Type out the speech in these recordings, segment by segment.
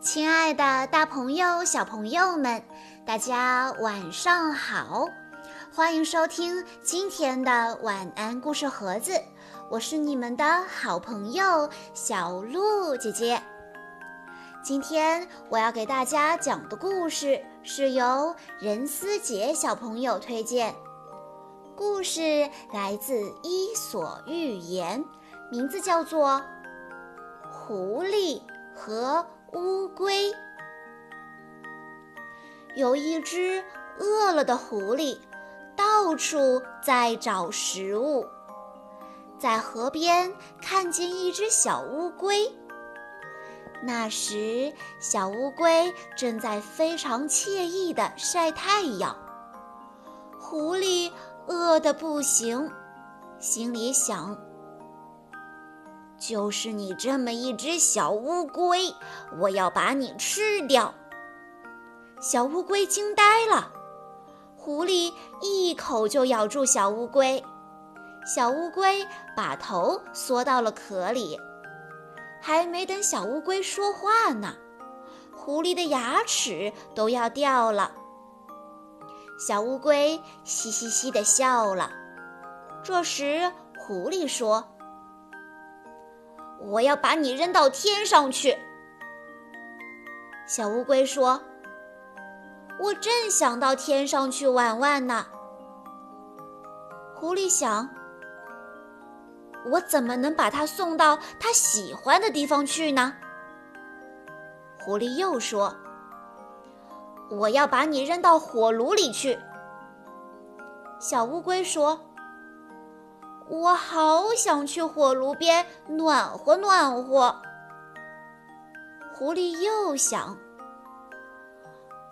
亲爱的，大朋友、小朋友们，大家晚上好！欢迎收听今天的晚安故事盒子，我是你们的好朋友小鹿姐姐。今天我要给大家讲的故事是由任思杰小朋友推荐，故事来自《伊索寓言》，名字叫做《狐狸和》。乌龟有一只饿了的狐狸，到处在找食物。在河边看见一只小乌龟，那时小乌龟正在非常惬意地晒太阳。狐狸饿得不行，心里想。就是你这么一只小乌龟，我要把你吃掉！小乌龟惊呆了，狐狸一口就咬住小乌龟，小乌龟把头缩到了壳里，还没等小乌龟说话呢，狐狸的牙齿都要掉了。小乌龟嘻嘻嘻地笑了。这时，狐狸说。我要把你扔到天上去。”小乌龟说，“我正想到天上去玩玩呢。”狐狸想：“我怎么能把它送到它喜欢的地方去呢？”狐狸又说：“我要把你扔到火炉里去。”小乌龟说。我好想去火炉边暖和暖和。狐狸又想：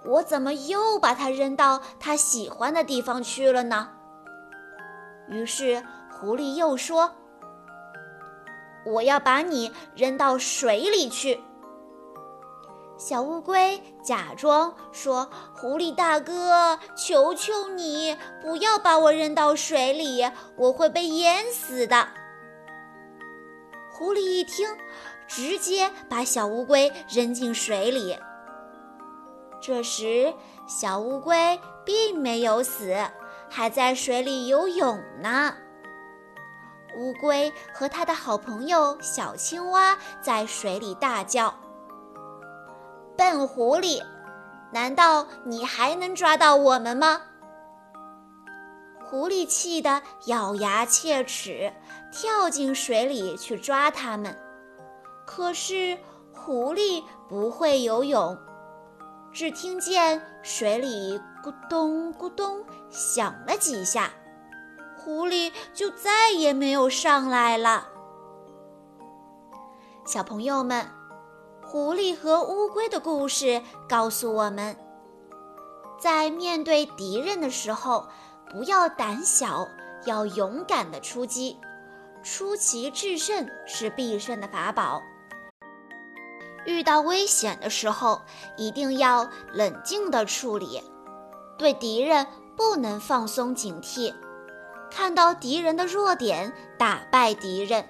我怎么又把它扔到它喜欢的地方去了呢？于是狐狸又说：“我要把你扔到水里去。”小乌龟假装说：“狐狸大哥，求求你不要把我扔到水里，我会被淹死的。”狐狸一听，直接把小乌龟扔进水里。这时，小乌龟并没有死，还在水里游泳呢。乌龟和他的好朋友小青蛙在水里大叫。笨狐狸，难道你还能抓到我们吗？狐狸气得咬牙切齿，跳进水里去抓它们。可是狐狸不会游泳，只听见水里咕咚咕咚响了几下，狐狸就再也没有上来了。小朋友们。狐狸和乌龟的故事告诉我们，在面对敌人的时候，不要胆小，要勇敢的出击。出奇制胜是必胜的法宝。遇到危险的时候，一定要冷静的处理，对敌人不能放松警惕，看到敌人的弱点，打败敌人。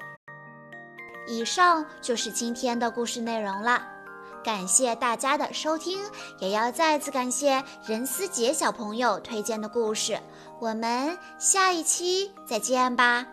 以上就是今天的故事内容了，感谢大家的收听，也要再次感谢任思杰小朋友推荐的故事。我们下一期再见吧。